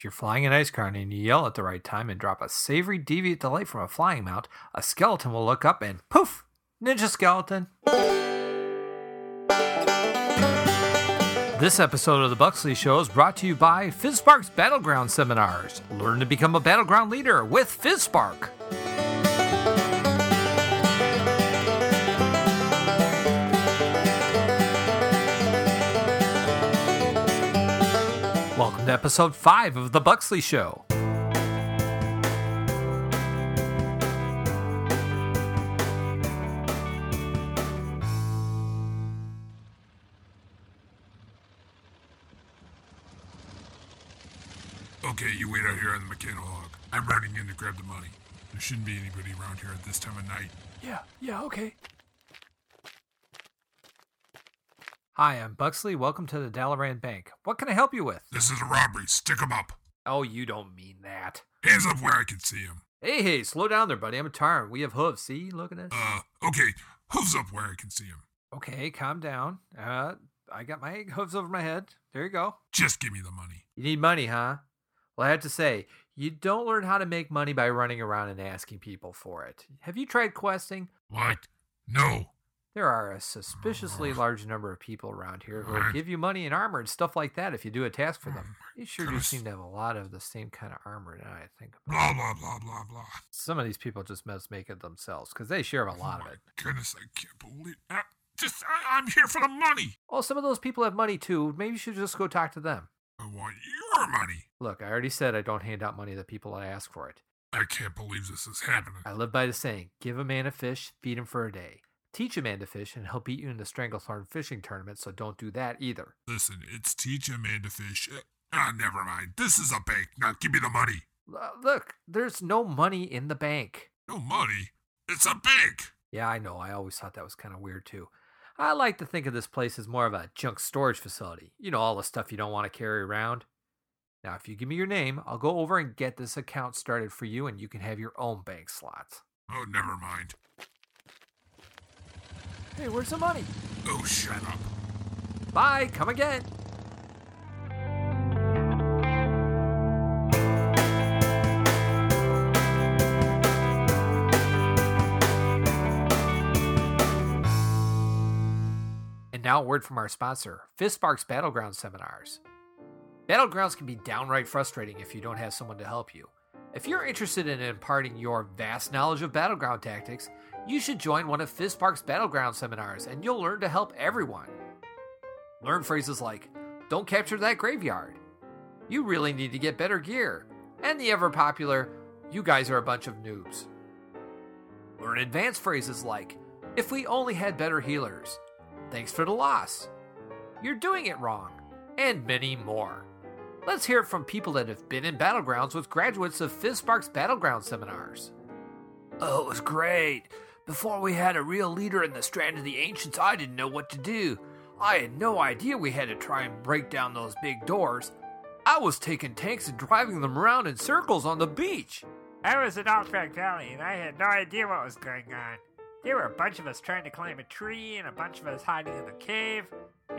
If you're flying an Icecrown and you yell at the right time and drop a savory deviant delight from a flying mount, a skeleton will look up and poof! Ninja skeleton. This episode of the Buxley Show is brought to you by FizzSpark's Battleground Seminars. Learn to become a battleground leader with FizzSpark. To episode 5 of The Buxley Show. Okay, you wait out here on the mechanical log. I'm running in to grab the money. There shouldn't be anybody around here at this time of night. Yeah, yeah, okay. Hi, I'm Buxley. Welcome to the Dalaran Bank. What can I help you with? This is a robbery. Stick 'em up. Oh, you don't mean that. Hands up where I can see 'em. Hey, hey, slow down there, buddy. I'm a tauren. We have hooves. See? Look at this. Uh, okay. Hooves up where I can see 'em. Okay, calm down. Uh, I got my hooves over my head. There you go. Just give me the money. You need money, huh? Well, I have to say, you don't learn how to make money by running around and asking people for it. Have you tried questing? What? No. There are a suspiciously large number of people around here who will give you money and armor and stuff like that if you do a task for them. You sure do seem to have a lot of the same kind of armor now I think about Blah, it. blah, blah, blah, blah. Some of these people just must make it themselves because they share a lot oh of it. goodness, I can't believe uh, Just, I, I'm here for the money. Oh, some of those people have money too. Maybe you should just go talk to them. I want your money. Look, I already said I don't hand out money to people that ask for it. I can't believe this is happening. I live by the saying give a man a fish, feed him for a day. Teach a man to fish, and he'll beat you in the Stranglethorn fishing tournament, so don't do that either. Listen, it's teach a man to fish. Uh, ah, never mind. This is a bank. Now give me the money. Uh, look, there's no money in the bank. No money. It's a bank. Yeah, I know. I always thought that was kind of weird too. I like to think of this place as more of a junk storage facility. You know, all the stuff you don't want to carry around. Now, if you give me your name, I'll go over and get this account started for you, and you can have your own bank slots. Oh, never mind. Hey, where's the money? Oh, shut up. Bye, come again. And now, a word from our sponsor, FizzSparks Battleground Seminars. Battlegrounds can be downright frustrating if you don't have someone to help you. If you're interested in imparting your vast knowledge of battleground tactics, you should join one of FizzSparks Battleground Seminars and you'll learn to help everyone. Learn phrases like, don't capture that graveyard. You really need to get better gear. And the ever popular, you guys are a bunch of noobs. Learn advanced phrases like, if we only had better healers. Thanks for the loss. You're doing it wrong. And many more. Let's hear it from people that have been in battlegrounds with graduates of FizzSparks Battleground seminars. Oh, it was great. Before we had a real leader in the Strand of the Ancients, I didn't know what to do. I had no idea we had to try and break down those big doors. I was taking tanks and driving them around in circles on the beach. I was in Alterac Valley and I had no idea what was going on. There were a bunch of us trying to climb a tree and a bunch of us hiding in the cave.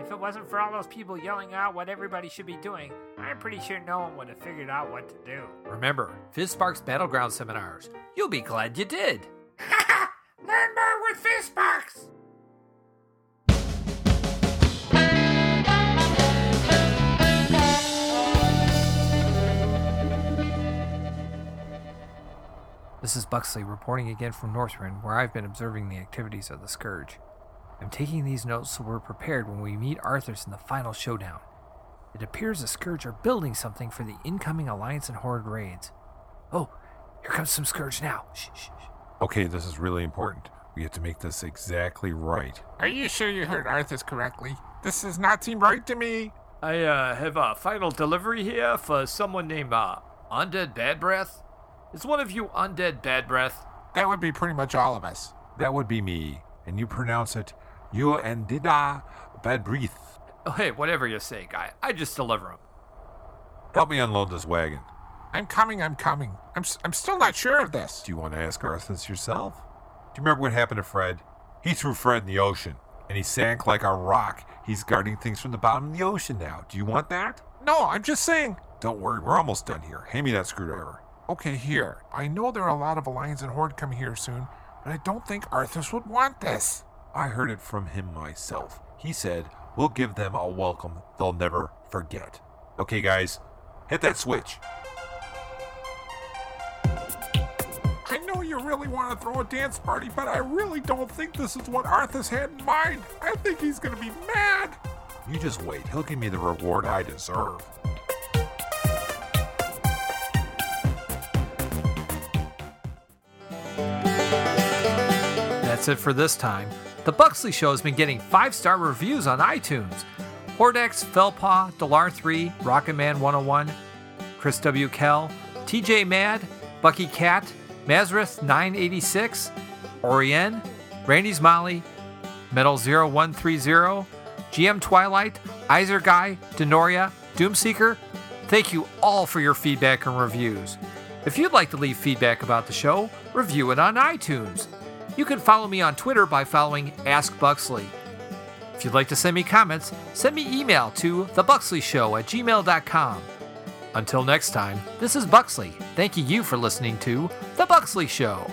If it wasn't for all those people yelling out what everybody should be doing, I'm pretty sure no one would have figured out what to do. Remember, FizzSparks Battleground seminars. You'll be glad you did. Learn more with Fistbox! This is Buxley reporting again from Northrend, where I've been observing the activities of the Scourge. I'm taking these notes so we're prepared when we meet Arthas in the final showdown. It appears the Scourge are building something for the incoming Alliance and Horde raids. Oh, here comes some Scourge now. Shh, shh, shh. Okay, this is really important. We have to make this exactly right. Are you sure you heard Arthas correctly? This does not seem right to me. I uh, have a final delivery here for someone named uh, Undead Bad Breath. Is one of you Undead Bad Breath? That would be pretty much all of us. That would be me, and you pronounce it you and dida bad breath. Oh, hey, whatever you say, guy. I just deliver them. Help me unload this wagon. I'm coming, I'm coming. I'm, s- I'm still not sure of this. Do you want to ask Arthas yourself? Do you remember what happened to Fred? He threw Fred in the ocean, and he sank like a rock. He's guarding things from the bottom of the ocean now. Do you want that? No, I'm just saying. Don't worry, we're almost done here. Hand me that screwdriver. Okay, here. I know there are a lot of Alliance and Horde coming here soon, but I don't think Arthas would want this. I heard it from him myself. He said, We'll give them a welcome they'll never forget. Okay, guys, hit that switch. I know you really want to throw a dance party, but I really don't think this is what Arthas had in mind. I think he's gonna be mad. You just wait. He'll give me the reward I deserve. That's it for this time. The Buxley Show has been getting five star reviews on iTunes. Hordex, Felpaw, Delar3, Rocket Man 101, Chris W. Kell, TJ Mad, Bucky Cat, Mazareth 986, Orien, Randy's Molly, Metal 0130, GM Twilight, Iser Guy, Denoria, Doomseeker. Thank you all for your feedback and reviews. If you'd like to leave feedback about the show, review it on iTunes. You can follow me on Twitter by following Ask Buxley. If you'd like to send me comments, send me email to thebuxleyshow at gmail.com. Until next time, this is Buxley, thanking you for listening to The Buxley Show.